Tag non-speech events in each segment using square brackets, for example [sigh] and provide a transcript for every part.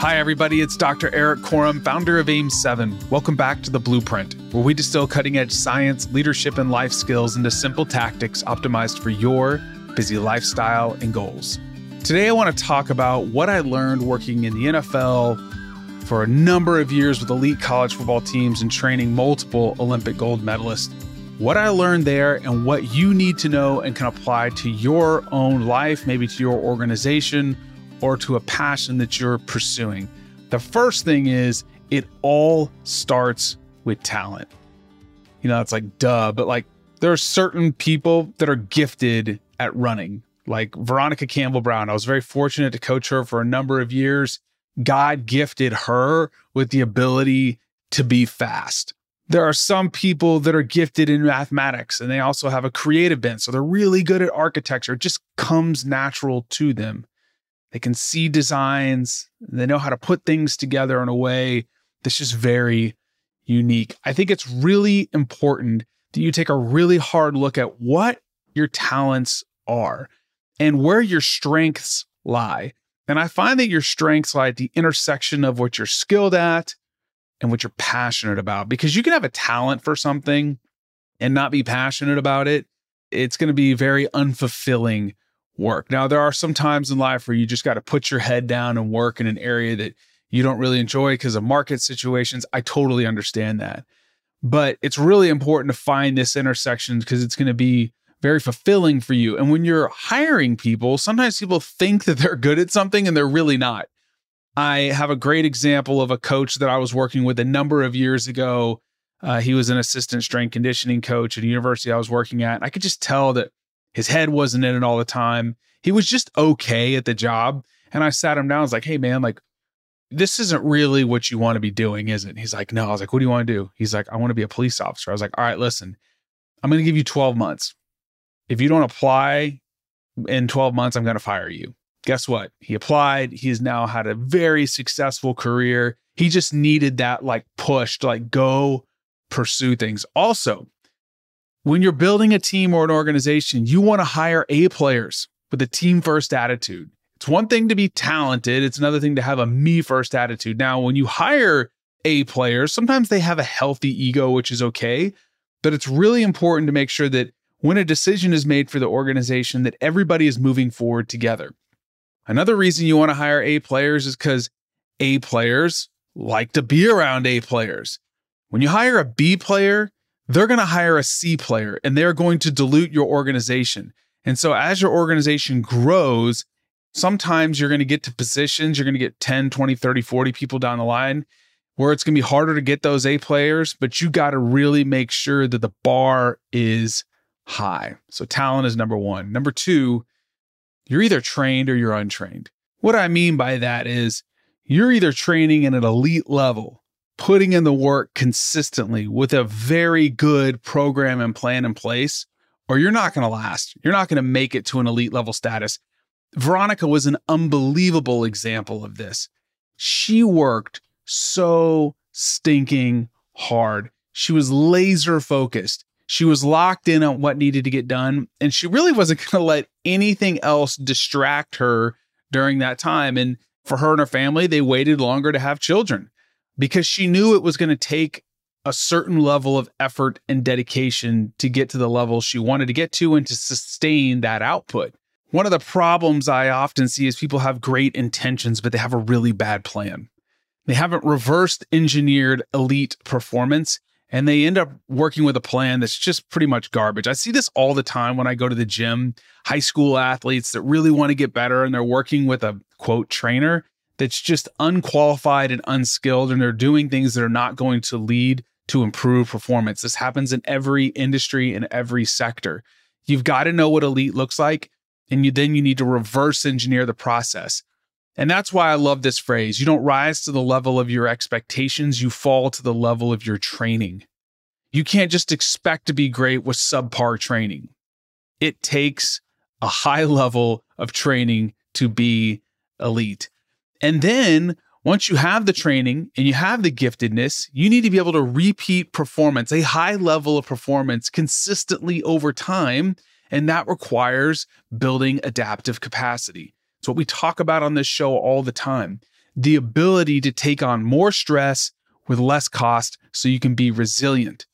Hi, everybody. It's Dr. Erik Korem, founder of AIM7. Welcome back to The Blueprint, where we distill cutting edge science, leadership, and life skills into simple tactics optimized for your busy lifestyle and goals. Today, I want to talk about what I learned working in the NFL for a number of years with elite college football teams and training multiple Olympic gold medalists. What I learned there and what you need to know and can apply to your own life, maybe to your organization or to a passion that you're pursuing. The first thing is it all starts with talent. You know, it's like duh, but like there are certain people that are gifted at running, like Veronica Campbell Brown. I was very fortunate to coach her for a number of years. God gifted her with the ability to be fast. There are some people that are gifted in mathematics and they also have a creative bent. So they're really good at architecture. It just comes natural to them. They can see designs, they know how to put things together in a way that's just very unique. I think it's really important that you take a really hard look at what your talents are and where your strengths lie. And I find that your strengths lie at the intersection of what you're skilled at and what you're passionate about because you can have a talent for something and not be passionate about it. It's going to be very unfulfilling work. Now, there are some times in life where you just got to put your head down and work in an area that you don't really enjoy because of market situations. I totally understand that. But it's really important to find this intersection because it's going to be very fulfilling for you. And when you're hiring people, sometimes people think that they're good at something and they're really not. I have a great example of a coach that I was working with a number of years ago. Uh, he was an assistant strength conditioning coach at a university I was working at. And I could just tell that his head wasn't in it all the time. He was just okay at the job. And I sat him down. I was like, hey, man, like, this isn't really what you want to be doing, is it? he's like, no. I was like, what do you want to do? He's like, I want to be a police officer. I was like, all right, listen, I'm going to give you 12 months. If you don't apply in 12 months, I'm going to fire you. Guess what? He applied. He's now had a very successful career. He just needed that like push to like go pursue things. Also, when you're building a team or an organization, you want to hire A players with a team first attitude. It's one thing to be talented, it's another thing to have a me first attitude. Now, when you hire A players, sometimes they have a healthy ego, which is okay, but it's really important to make sure that when a decision is made for the organization that everybody is moving forward together. Another reason you want to hire A players is cuz A players like to be around A players. When you hire a B player, they're going to hire a C player and they're going to dilute your organization. And so as your organization grows, sometimes you're going to get to positions, you're going to get 10, 20, 30, 40 people down the line where it's going to be harder to get those A players, but you got to really make sure that the bar is high. So talent is number 1. Number 2, you're either trained or you're untrained. What I mean by that is you're either training at an elite level putting in the work consistently with a very good program and plan in place, or you're not going to last. You're not going to make it to an elite level status. Veronica was an unbelievable example of this. She worked so stinking hard. She was laser focused. She was locked in on what needed to get done, and she really wasn't [laughs] going to let anything else distract her during that time. And for her and her family, they waited longer to have children because she knew it was going to take a certain level of effort and dedication to get to the level she wanted to get to and to sustain that output. One of the problems I often see is people have great intentions, but they have a really bad plan. They haven't reversed engineered elite performance and they end up working with a plan that's just pretty much garbage. I see this all the time when I go to the gym, high school athletes that really want to get better and they're working with a quote trainer that's just unqualified and unskilled, and they're doing things that are not going to lead to improved performance. This happens in every industry in every sector. You've got to know what elite looks like, and you then you need to reverse engineer the process. And that's why I love this phrase. You don't rise to the level of your expectations, you fall to the level of your training. You can't just expect to be great with subpar training. It takes a high level of training to be elite. And then once you have the training and you have the giftedness, you need to be able to repeat performance, a high level of performance consistently over time. And that requires building adaptive capacity. It's what we talk about on this show all the time. the ability to take on more stress with less cost so you can be resilient.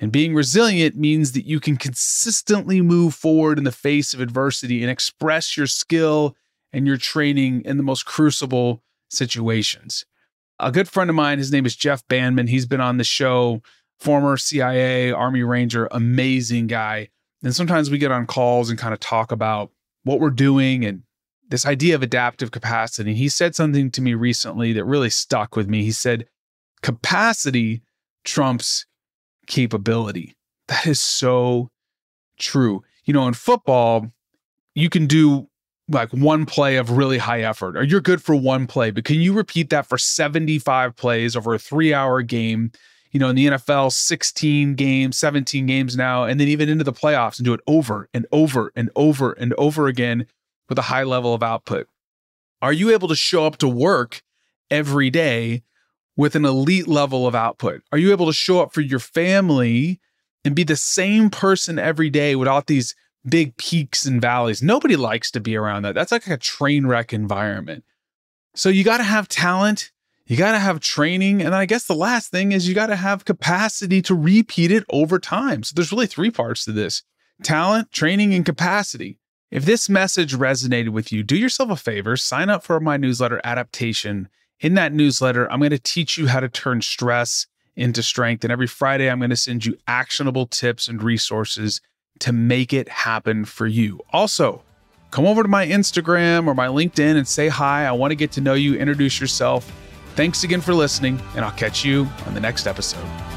And being resilient means that you can consistently move forward in the face of adversity and express your skill and your training in the most crucible situations. A good friend of mine, his name is Jeff Bandman. He's been on the show, former CIA, Army Ranger, amazing guy. And sometimes we get on calls and kind of talk about what we're doing and this idea of adaptive capacity. He said something to me recently that really stuck with me. He said, capacity trumps capability. That is so true. You know, in football, you can do like one play of really high effort, or you're good for one play, but can you repeat that for 75 plays over a three hour game? You know, in the NFL, 16 games, 17 games now, and then even into the playoffs and do it over and over and over and over again with a high level of output? Are you able to show up to work every day with an elite level of output? Are you able to show up for your family and be the same person every day without these big peaks and valleys? Nobody likes to be around that. That's like a train wreck environment. So you got to have talent, you got to have training, and I guess the last thing is you got to have capacity to repeat it over time. So there's really three parts to this talent, training, and capacity. If this message resonated with you, do yourself a favor, sign up for my newsletter adaptation in that newsletter, I'm going to teach you how to turn stress into strength. And every Friday, I'm going to send you actionable tips and resources to make it happen for you. Also, come over to my Instagram or my LinkedIn and say hi. I want to get to know you, introduce yourself. Thanks again for listening, and I'll catch you on the next episode.